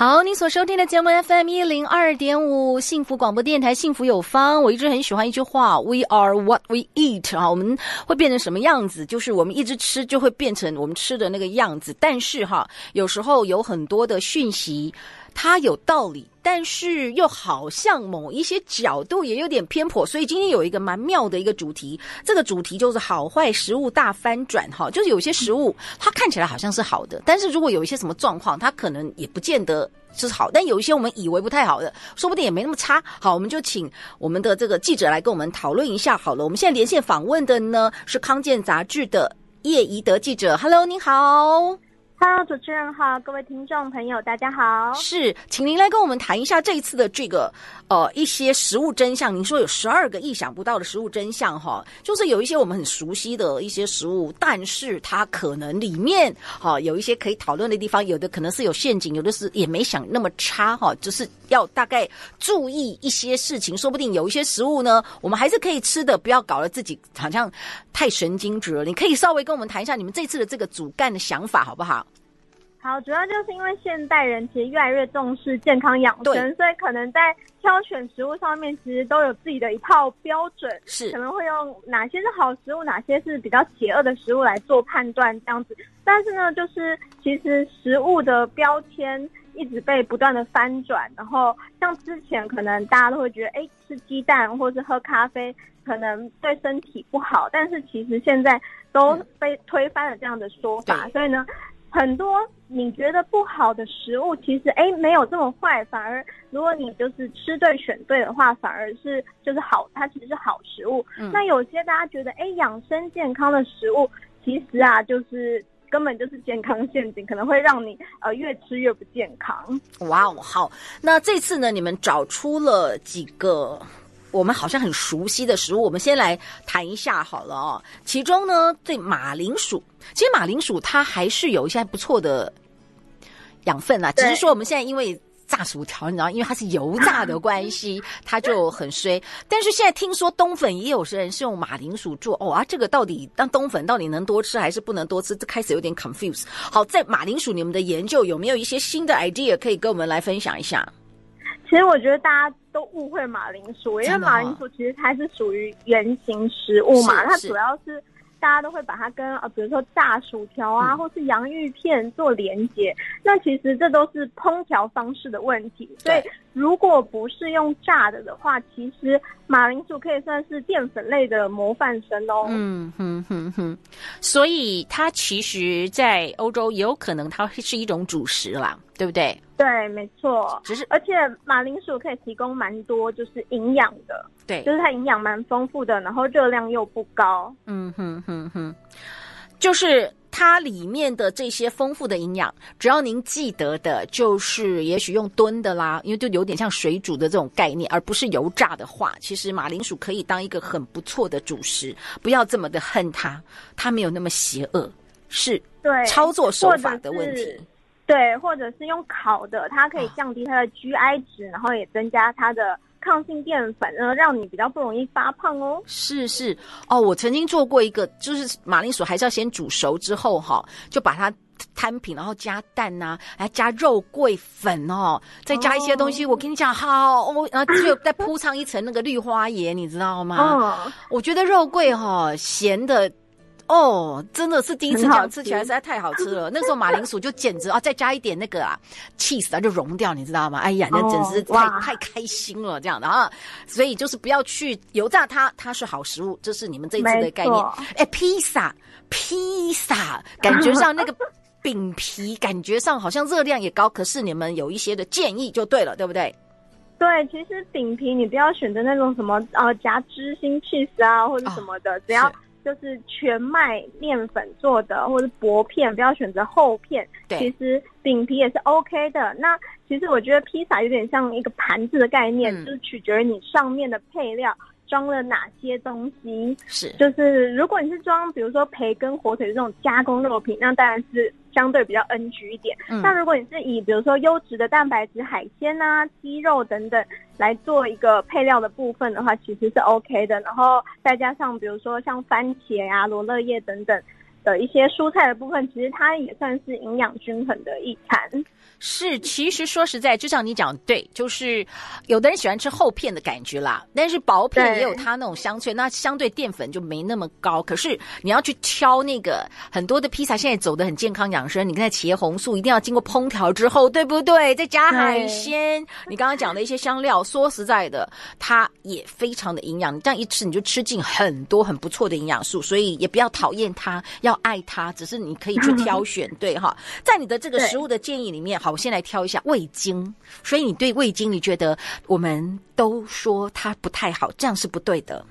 好，你所收听的节目 FM 一零二点五幸福广播电台，幸福有方。我一直很喜欢一句话：We are what we eat。啊，我们会变成什么样子？就是我们一直吃，就会变成我们吃的那个样子。但是哈，有时候有很多的讯息。它有道理，但是又好像某一些角度也有点偏颇，所以今天有一个蛮妙的一个主题，这个主题就是好坏食物大翻转哈，就是有些食物它看起来好像是好的，但是如果有一些什么状况，它可能也不见得是好，但有一些我们以为不太好的，说不定也没那么差。好，我们就请我们的这个记者来跟我们讨论一下好了。我们现在连线访问的呢是康健杂志的叶宜德记者，Hello，您好。哈喽，主持人好，各位听众朋友，大家好。是，请您来跟我们谈一下这一次的这个呃一些食物真相。您说有十二个意想不到的食物真相哈，就是有一些我们很熟悉的一些食物，但是它可能里面哈有一些可以讨论的地方，有的可能是有陷阱，有的是也没想那么差哈，就是要大概注意一些事情。说不定有一些食物呢，我们还是可以吃的，不要搞得自己好像太神经质了。你可以稍微跟我们谈一下你们这次的这个主干的想法，好不好？好，主要就是因为现代人其实越来越重视健康养生，所以可能在挑选食物上面，其实都有自己的一套标准，是可能会用哪些是好食物，哪些是比较邪恶的食物来做判断这样子。但是呢，就是其实食物的标签一直被不断的翻转，然后像之前可能大家都会觉得，哎，吃鸡蛋或是喝咖啡可能对身体不好，但是其实现在都被推翻了这样的说法，所以呢。很多你觉得不好的食物，其实哎没有这么坏，反而如果你就是吃对选对的话，反而是就是好，它其实是好食物。嗯。那有些大家觉得哎养生健康的食物，其实啊就是根本就是健康陷阱，可能会让你呃越吃越不健康。哇哦，好，那这次呢，你们找出了几个。我们好像很熟悉的食物，我们先来谈一下好了哦。其中呢，对马铃薯，其实马铃薯它还是有一些不错的养分啊，只是说我们现在因为炸薯条，你知道，因为它是油炸的关系，它就很衰。但是现在听说冬粉也有些人是用马铃薯做哦啊，这个到底当冬粉到底能多吃还是不能多吃？这开始有点 confuse。好，在马铃薯你们的研究有没有一些新的 idea 可以跟我们来分享一下？其实我觉得大家都误会马铃薯，因为马铃薯其实它是属于圆形食物嘛，它主要是大家都会把它跟啊，比如说炸薯条啊，或是洋芋片做连接。那其实这都是烹调方式的问题，所以如果不是用炸的的话，其实马铃薯可以算是淀粉类的模范生哦。嗯哼哼哼，所以它其实，在欧洲也有可能它是一种主食啦，对不对？对，没错，只是而且马铃薯可以提供蛮多就是营养的，对，就是它营养蛮丰富的，然后热量又不高，嗯哼哼哼，就是它里面的这些丰富的营养，只要您记得的，就是也许用炖的啦，因为就有点像水煮的这种概念，而不是油炸的话，其实马铃薯可以当一个很不错的主食，不要这么的恨它，它没有那么邪恶，是对操作手法的问题。对，或者是用烤的，它可以降低它的 GI 值，然后也增加它的抗性淀粉，然后让你比较不容易发胖哦。是是哦，我曾经做过一个，就是马铃薯还是要先煮熟之后哈，就把它摊平，然后加蛋呐、啊，还加肉桂粉哦，再加一些东西。哦、我跟你讲，好，我然后就再铺上一层那个绿花椰，你知道吗？哦、我觉得肉桂哈咸的。哦，真的是第一次这样吃起来实在太好吃了。那时候马铃薯就简直啊，再加一点那个啊，cheese 啊，就融掉，你知道吗？哎呀，那真是太、哦、太开心了，这样的啊。所以就是不要去油炸它，它是好食物，这是你们这一次的概念。哎，披萨，披萨，感觉上那个 饼皮，感觉上好像热量也高，可是你们有一些的建议就对了，对不对？对，其实饼皮你不要选择那种什么呃夹芝心 cheese 啊或者什么的，哦、只要。就是全麦面粉做的，或者是薄片，不要选择厚片。对，其实饼皮也是 OK 的。那其实我觉得披萨有点像一个盘子的概念，嗯、就是取决于你上面的配料。装了哪些东西？是，就是如果你是装，比如说培根、火腿这种加工肉品，那当然是相对比较 NG 一点。嗯，那如果你是以比如说优质的蛋白质、海鲜啊、鸡肉等等来做一个配料的部分的话，其实是 OK 的。然后再加上比如说像番茄啊、罗勒叶等等的一些蔬菜的部分，其实它也算是营养均衡的一餐。是，其实说实在，就像你讲，对，就是有的人喜欢吃厚片的感觉啦，但是薄片也有它那种香脆，那相对淀粉就没那么高。可是你要去挑那个很多的披萨，现在走的很健康养生，你看茄红素一定要经过烹调之后，对不对？再加海鲜，你刚刚讲的一些香料，说实在的，它也非常的营养。你这样一吃，你就吃进很多很不错的营养素，所以也不要讨厌它，要爱它，只是你可以去挑选，对哈。在你的这个食物的建议里面，好。我先来挑一下味精，所以你对味精，你觉得我们都说它不太好，这样是不对的。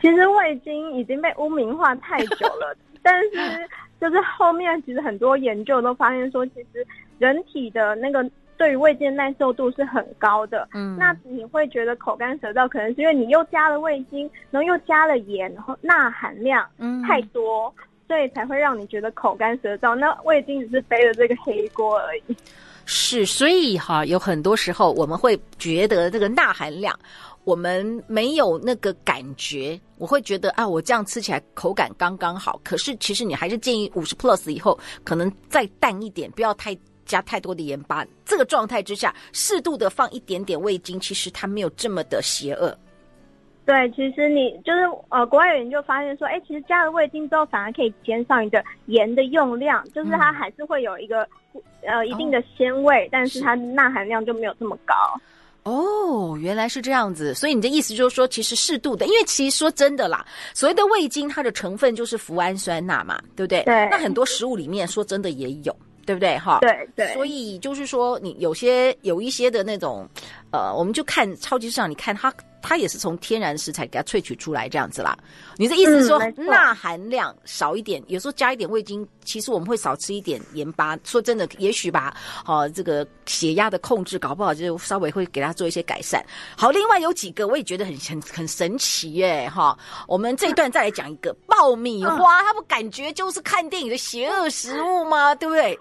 其实味精已经被污名化太久了，但是就是后面其实很多研究都发现说，其实人体的那个对于味精耐受度是很高的。嗯，那你会觉得口干舌燥，可能是因为你又加了味精，然后又加了盐，然后钠含量太多。嗯所以才会让你觉得口干舌燥，那味精只是背了这个黑锅而已。是，所以哈，有很多时候我们会觉得这个钠含量，我们没有那个感觉。我会觉得啊，我这样吃起来口感刚刚好。可是其实你还是建议五十 plus 以后可能再淡一点，不要太加太多的盐巴。这个状态之下，适度的放一点点味精，其实它没有这么的邪恶。对，其实你就是呃，国外有研究发现说，哎，其实加了味精之后，反而可以减少你的盐的用量，就是它还是会有一个呃一定的鲜味，哦，但是它钠含量就没有这么高。哦，原来是这样子，所以你的意思就是说，其实适度的，因为其实说真的啦，所谓的味精，它的成分就是脯氨酸钠嘛，对不对？对。那很多食物里面，说真的也有。对不对？哈，对对，所以就是说，你有些有一些的那种，呃，我们就看超级市场，你看它，它也是从天然食材给它萃取出来这样子啦。你的意思是说，钠、嗯、含量少一点，有时候加一点味精，其实我们会少吃一点盐巴。说真的，也许吧，哦，这个血压的控制，搞不好就稍微会给它做一些改善。好，另外有几个我也觉得很很很神奇耶，哈。我们这一段再来讲一个爆米花，它不感觉就是看电影的邪恶食物吗？对不对？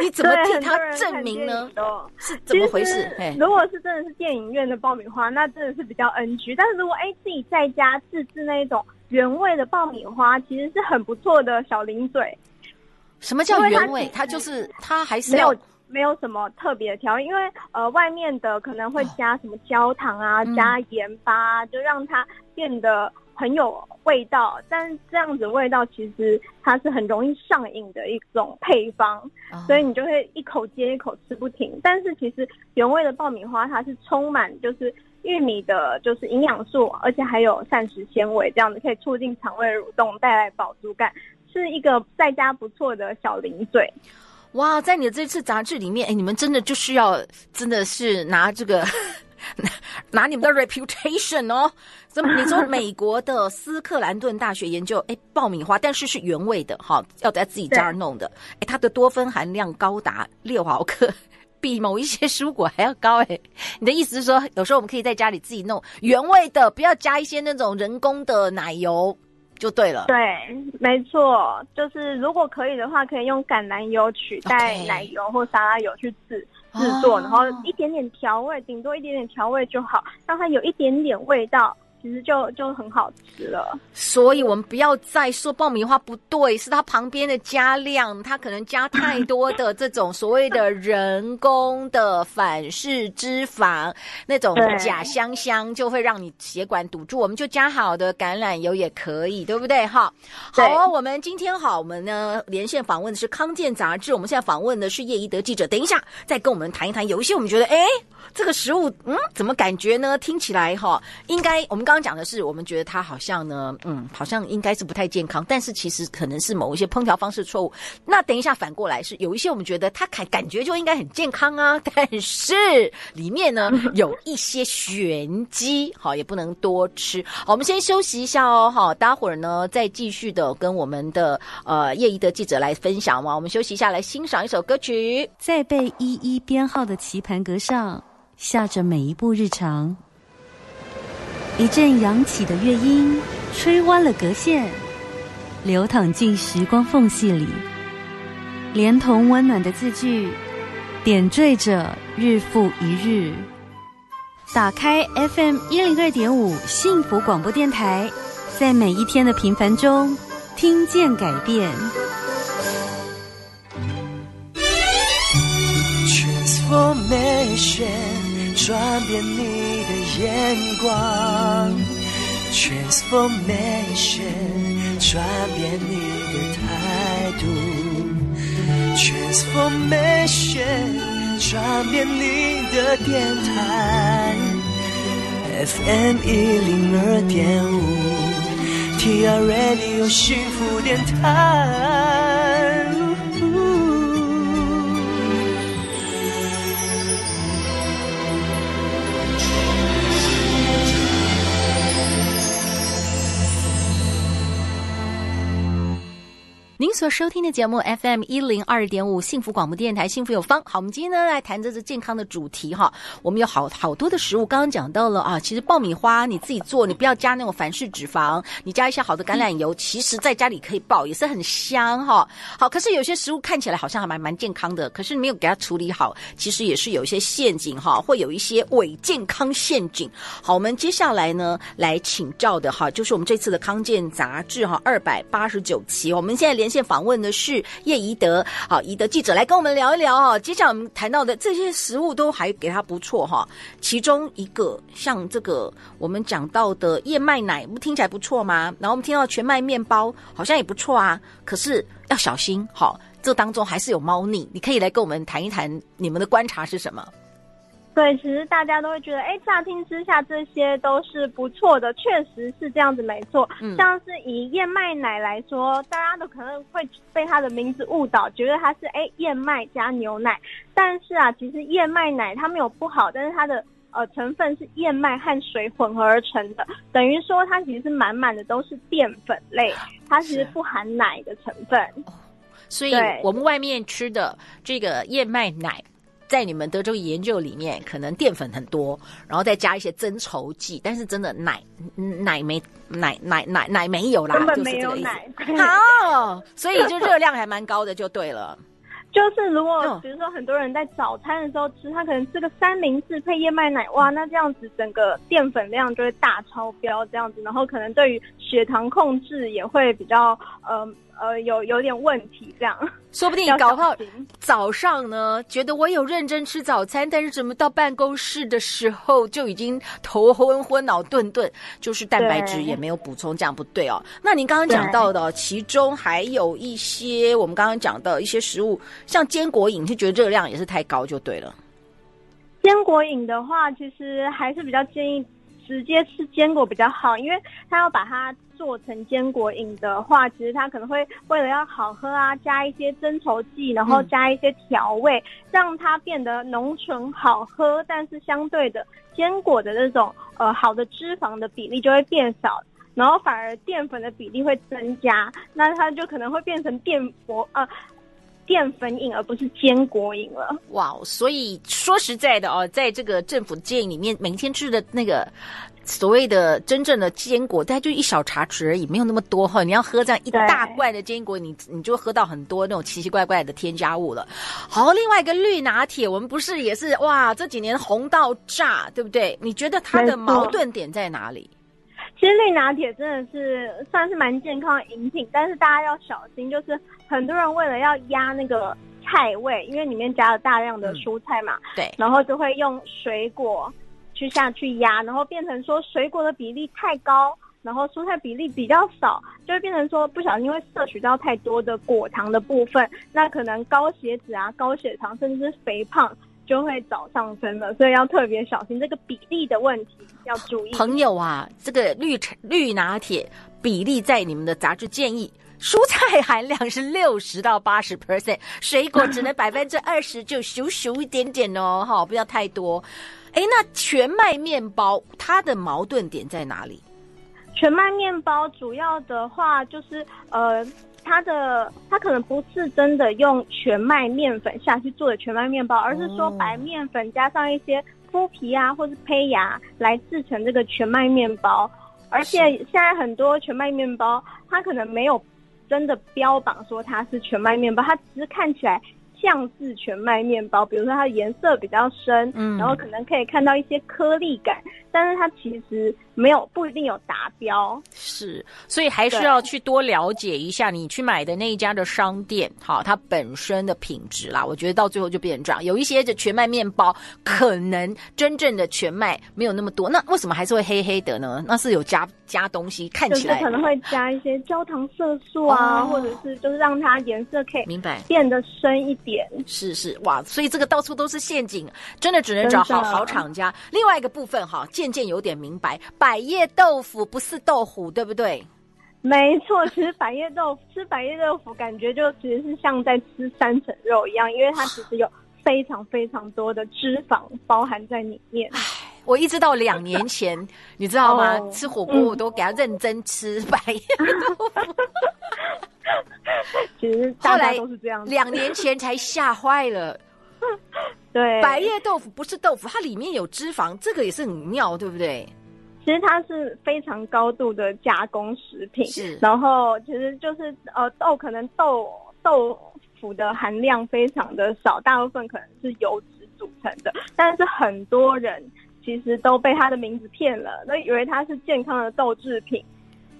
你怎么替他证明呢？是怎么回事？如果是真的是电影院的爆米花，那真的是比较 NG。但是如果哎自己在家自制那一种原味的爆米花，其实是很不错的小零嘴。什么叫原味？它就是它还是没有没有什么特别的调味，因为呃外面的可能会加什么焦糖啊，哦、加盐巴、嗯，就让它变得。很有味道，但这样子味道其实它是很容易上瘾的一种配方，oh. 所以你就会一口接一口吃不停。但是其实原味的爆米花它是充满就是玉米的，就是营养素，而且还有膳食纤维，这样子可以促进肠胃蠕动，带来饱足感，是一个在家不错的小零嘴。哇，在你的这次杂志里面，哎，你们真的就是要真的是拿这个。拿你们的 reputation 哦，怎么？你说美国的斯克兰顿大学研究，哎，爆米花，但是是原味的哈，要在自己家弄的，哎，它的多酚含量高达六毫克，比某一些蔬果还要高哎。你的意思是说，有时候我们可以在家里自己弄原味的，不要加一些那种人工的奶油就对了。对，没错，就是如果可以的话，可以用橄榄油取代奶油或沙拉油去制。制作，然后一点点调味，顶多一点点调味就好，让它有一点点味道。其实就就很好吃了，所以我们不要再说爆米花不对，是它旁边的加量，它可能加太多的这种所谓的人工的反式脂肪，那种假香香就会让你血管堵住。我们就加好的橄榄油也可以，对不对？哈，好啊，我们今天好，我们呢连线访问的是康健杂志，我们现在访问的是叶一德记者。等一下再跟我们谈一谈，有一些我们觉得，哎，这个食物，嗯，怎么感觉呢？听起来哈，应该我们刚。刚刚讲的是，我们觉得它好像呢，嗯，好像应该是不太健康，但是其实可能是某一些烹调方式错误。那等一下反过来是有一些我们觉得它感感觉就应该很健康啊，但是里面呢有一些玄机，好，也不能多吃。好，我们先休息一下哦，好，待会儿呢再继续的跟我们的呃叶一的记者来分享嘛。我们休息一下，来欣赏一首歌曲，在被一一编号的棋盘格上下着每一步日常。一阵扬起的乐音，吹弯了格线，流淌进时光缝隙里，连同温暖的字句，点缀着日复一日。打开 FM 一零二点五幸福广播电台，在每一天的平凡中，听见改变。Transformation 转变你的眼光，Transformation，转变你的态度，Transformation，转变你的电台，FM 一零二点五，TR Radio 幸福电台。您所收听的节目 FM 一零二点五幸福广播电台幸福有方。好，我们今天呢来谈这个健康的主题哈。我们有好好多的食物，刚刚讲到了啊。其实爆米花你自己做，你不要加那种反式脂肪，你加一些好的橄榄油，其实在家里可以爆，也是很香哈。好，可是有些食物看起来好像还蛮蛮健康的，可是没有给它处理好，其实也是有一些陷阱哈，会有一些伪健康陷阱。好，我们接下来呢来请教的哈，就是我们这次的康健杂志哈二百八十九期，我们现在连。现访问的是叶宜德，好，宜德记者来跟我们聊一聊哦。接下来我们谈到的这些食物都还给他不错哈，其中一个像这个我们讲到的燕麦奶，不听起来不错吗？然后我们听到全麦面包好像也不错啊，可是要小心，好，这当中还是有猫腻。你可以来跟我们谈一谈你们的观察是什么？对，其实大家都会觉得，哎，乍听之下这些都是不错的，确实是这样子，没错。嗯，像是以燕麦奶来说，大家都可能会被它的名字误导，觉得它是哎燕麦加牛奶。但是啊，其实燕麦奶它没有不好，但是它的呃成分是燕麦和水混合而成的，等于说它其实是满满的都是淀粉类，它其实不含奶的成分。所以我们外面吃的这个燕麦奶。在你们德州研究里面，可能淀粉很多，然后再加一些增稠剂，但是真的奶奶没奶奶奶奶没有啦，根本没有奶。好，所以就热量还蛮高的，就对了。就是如果比如说很多人在早餐的时候吃，他可能吃个三明治配燕麦奶，哇，那这样子整个淀粉量就会大超标，这样子，然后可能对于血糖控制也会比较呃。呃，有有点问题，这样说不定搞不好早上呢，觉得我有认真吃早餐，但是怎么到办公室的时候就已经头昏昏、脑顿顿，就是蛋白质也没有补充，这样不对哦。那您刚刚讲到的，其中还有一些我们刚刚讲的一些食物，像坚果饮，就觉得热量也是太高，就对了。坚果饮的话，其实还是比较建议直接吃坚果比较好，因为它要把它。做成坚果饮的话，其实它可能会为了要好喝啊，加一些增稠剂，然后加一些调味，嗯、让它变得浓醇好喝。但是相对的，坚果的那种呃好的脂肪的比例就会变少，然后反而淀粉的比例会增加，那它就可能会变成淀粉呃淀粉饮，而不是坚果饮了。哇，所以说实在的哦，在这个政府建议里面，每天吃的那个。所谓的真正的坚果，大概就一小茶匙而已，没有那么多哈。你要喝这样一大罐的坚果，你你就喝到很多那种奇奇怪怪的添加物了。好，另外一个绿拿铁，我们不是也是哇，这几年红到炸，对不对？你觉得它的矛盾点在哪里？其实绿拿铁真的是算是蛮健康的饮品，但是大家要小心，就是很多人为了要压那个菜味，因为里面加了大量的蔬菜嘛，嗯、对，然后就会用水果。去下去压，然后变成说水果的比例太高，然后蔬菜比例比较少，就会变成说不小心会摄取到太多的果糖的部分，那可能高血脂啊、高血糖甚至是肥胖，就就会早上升了，所以要特别小心这个比例的问题，要注意。朋友啊，这个绿绿拿铁比例在你们的杂志建议，蔬菜含量是六十到八十 percent，水果只能百分之二十，就少少一点点哦，哈，不要太多。哎，那全麦面包它的矛盾点在哪里？全麦面包主要的话就是呃。它的它可能不是真的用全麦面粉下去做的全麦面包，而是说白面粉加上一些麸皮啊，或是胚芽来制成这个全麦面包。而且现在很多全麦面包，它可能没有真的标榜说它是全麦面包，它只是看起来像是全麦面包。比如说它的颜色比较深，嗯，然后可能可以看到一些颗粒感，但是它其实。没有，不一定有达标，是，所以还是要去多了解一下你去买的那一家的商店，好，它本身的品质啦。我觉得到最后就变成这样，有一些的全麦面包，可能真正的全麦没有那么多，那为什么还是会黑黑的呢？那是有加加东西，看起来可能会加一些焦糖色素啊，哦、或者是就是让它颜色可以明白变得深一点。是是哇，所以这个到处都是陷阱，真的只能找好好厂家。另外一个部分哈，渐渐有点明白。百叶豆腐不是豆腐，对不对？没错，其实百叶豆腐吃百叶豆腐，感觉就其实是像在吃三层肉一样，因为它其实有非常非常多的脂肪包含在里面。唉，我一直到两年前，你知道吗？哦、吃火锅我都给他认真吃 百叶豆腐。其实大家都是这样，两年前才吓坏了。对，白叶豆腐不是豆腐，它里面有脂肪，这个也是很妙，对不对？其实它是非常高度的加工食品，是。然后其实就是呃豆可能豆豆腐的含量非常的少，大部分可能是油脂组成的。但是很多人其实都被它的名字骗了，那以为它是健康的豆制品。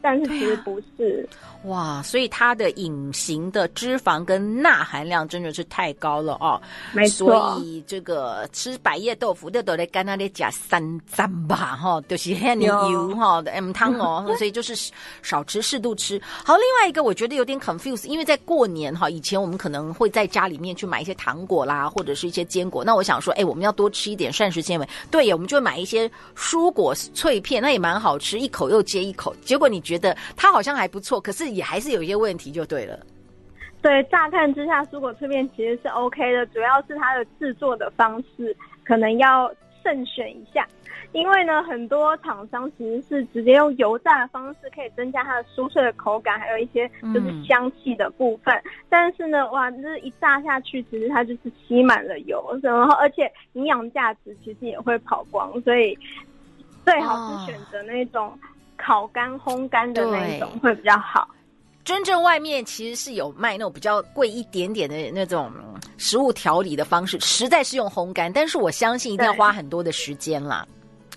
但是其实不是、啊、哇，所以它的隐形的脂肪跟钠含量真的是太高了哦。没错，所以这个吃百叶豆腐的都得干那里加三三吧哈，就是很油哈的 M 汤哦，所以就是少吃适度吃。好，另外一个我觉得有点 confuse，因为在过年哈，以前我们可能会在家里面去买一些糖果啦，或者是一些坚果。那我想说，哎，我们要多吃一点膳食纤维，对，我们就买一些蔬果脆片，那也蛮好吃，一口又接一口。结果你觉得它好像还不错，可是也还是有一些问题，就对了。对，乍看之下，蔬果脆片其实是 OK 的，主要是它的制作的方式可能要慎选一下。因为呢，很多厂商其实是直接用油炸的方式，可以增加它的酥脆的口感，还有一些就是香气的部分。嗯、但是呢，哇，这一炸下去，其实它就是吸满了油，然后而且营养价值其实也会跑光，所以最好是选择那种。哦烤干、烘干的那种会比较好。真正外面其实是有卖那种比较贵一点点的那种食物调理的方式，实在是用烘干，但是我相信一定要花很多的时间啦。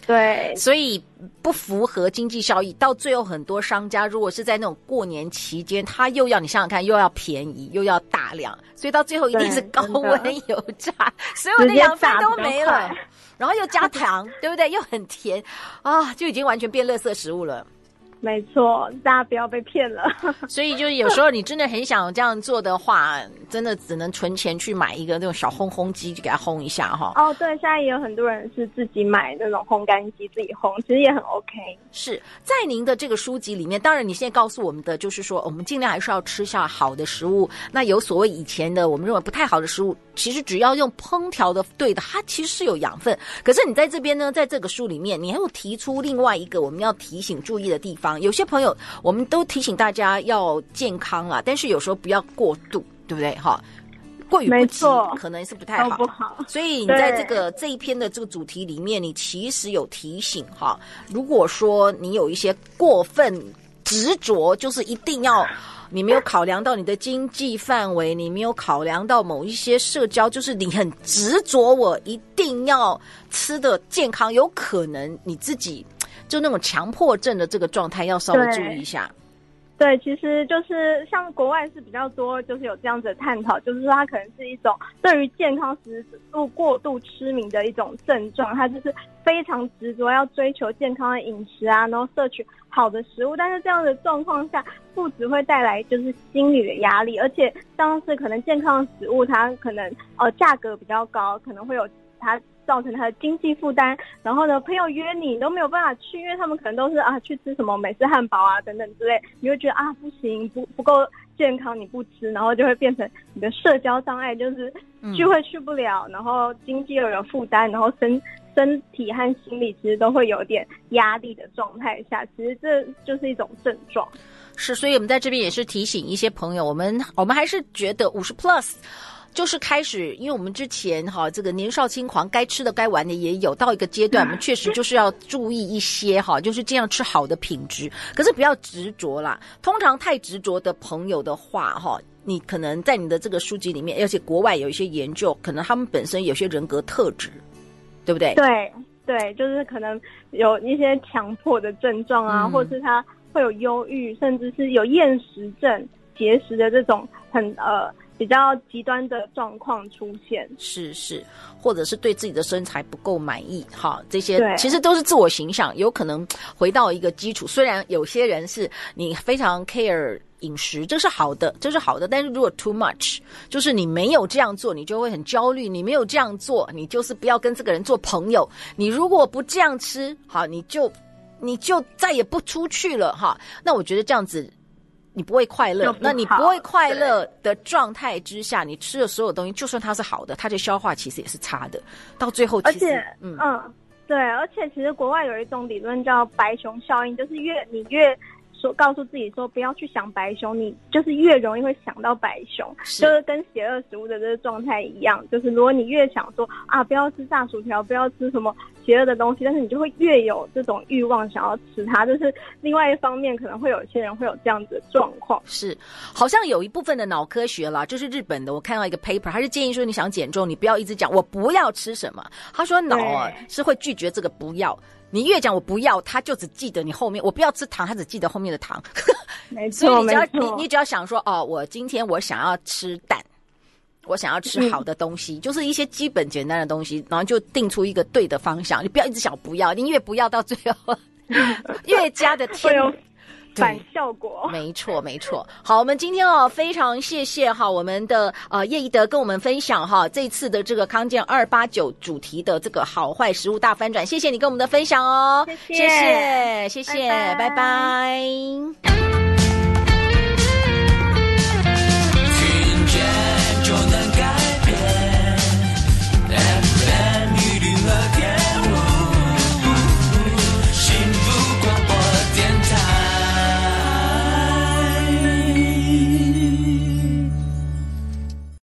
对，所以不符合经济效益。到最后，很多商家如果是在那种过年期间，他又要你想想看，又要便宜，又要大量，所以到最后一定是高温油炸，所有的养分都没了。然后又加糖，对不对？又很甜啊，就已经完全变垃圾食物了。没错，大家不要被骗了。所以就是有时候你真的很想这样做的话，真的只能存钱去买一个那种小烘烘机，就给它烘一下哈。哦，对，现在也有很多人是自己买那种烘干机自己烘，其实也很 OK。是在您的这个书籍里面，当然你现在告诉我们的就是说，我们尽量还是要吃下好的食物。那有所谓以前的我们认为不太好的食物，其实只要用烹调的对的，它其实是有养分。可是你在这边呢，在这个书里面，你还有提出另外一个我们要提醒注意的地方。有些朋友，我们都提醒大家要健康啊，但是有时候不要过度，对不对？哈，过于不及可能是不太好。不好。所以你在这个这一篇的这个主题里面，你其实有提醒哈，如果说你有一些过分执着，就是一定要你没有考量到你的经济范围，你没有考量到某一些社交，就是你很执着，我一定要吃的健康，有可能你自己。就那种强迫症的这个状态，要稍微注意一下。对，其实就是像国外是比较多，就是有这样子的探讨，就是说它可能是一种对于健康食物过度痴迷的一种症状，它就是非常执着要追求健康的饮食啊，然后摄取好的食物，但是这样的状况下，不只会带来就是心理的压力，而且像是可能健康的食物它可能呃价格比较高，可能会有它。造成他的经济负担，然后呢，朋友约你都没有办法去，因为他们可能都是啊去吃什么美式汉堡啊等等之类，你会觉得啊不行，不不够健康，你不吃，然后就会变成你的社交障碍，就是聚会去不了，然后经济又有负担，然后身身体和心理其实都会有点压力的状态下，其实这就是一种症状。是，所以我们在这边也是提醒一些朋友，我们我们还是觉得五十 plus。就是开始，因为我们之前哈这个年少轻狂，该吃的该玩的也有，到一个阶段，我们确实就是要注意一些哈，就是这样吃好的品质。可是不要执着啦，通常太执着的朋友的话哈，你可能在你的这个书籍里面，而且国外有一些研究，可能他们本身有些人格特质，对不对？对对，就是可能有一些强迫的症状啊，嗯、或者是他会有忧郁，甚至是有厌食症、节食的这种很呃。比较极端的状况出现，是是，或者是对自己的身材不够满意，哈，这些其实都是自我形象，有可能回到一个基础。虽然有些人是你非常 care 饮食，这是好的，这是好的，但是如果 too much，就是你没有这样做，你就会很焦虑；你没有这样做，你就是不要跟这个人做朋友。你如果不这样吃，好，你就你就再也不出去了，哈。那我觉得这样子。你不会快乐，那你不会快乐的状态之下，你吃的所有东西，就算它是好的，它的消化其实也是差的，到最后其实，而且，嗯。嗯，对，而且其实国外有一种理论叫白熊效应，就是越你越。说告诉自己说不要去想白熊，你就是越容易会想到白熊，是。就是跟邪恶食物的这个状态一样，就是如果你越想说啊不要吃炸薯条，不要吃什么邪恶的东西，但是你就会越有这种欲望想要吃它。就是另外一方面，可能会有一些人会有这样子的状况。是，好像有一部分的脑科学啦，就是日本的，我看到一个 paper，他是建议说你想减重，你不要一直讲我不要吃什么，他说脑啊是会拒绝这个不要。你越讲我不要，他就只记得你后面。我不要吃糖，他只记得后面的糖。没错，所以你只要。你你只要想说哦，我今天我想要吃蛋，我想要吃好的东西，嗯、就是一些基本简单的东西，然后就定出一个对的方向。你不要一直想不要，你越不要到最后 越加的添。反效果，没错没错。好，我们今天哦，非常谢谢哈，我们的呃叶宜德跟我们分享哈这次的这个康健二八九主题的这个好坏食物大翻转，谢谢你跟我们的分享哦，谢谢谢谢，拜拜。拜拜。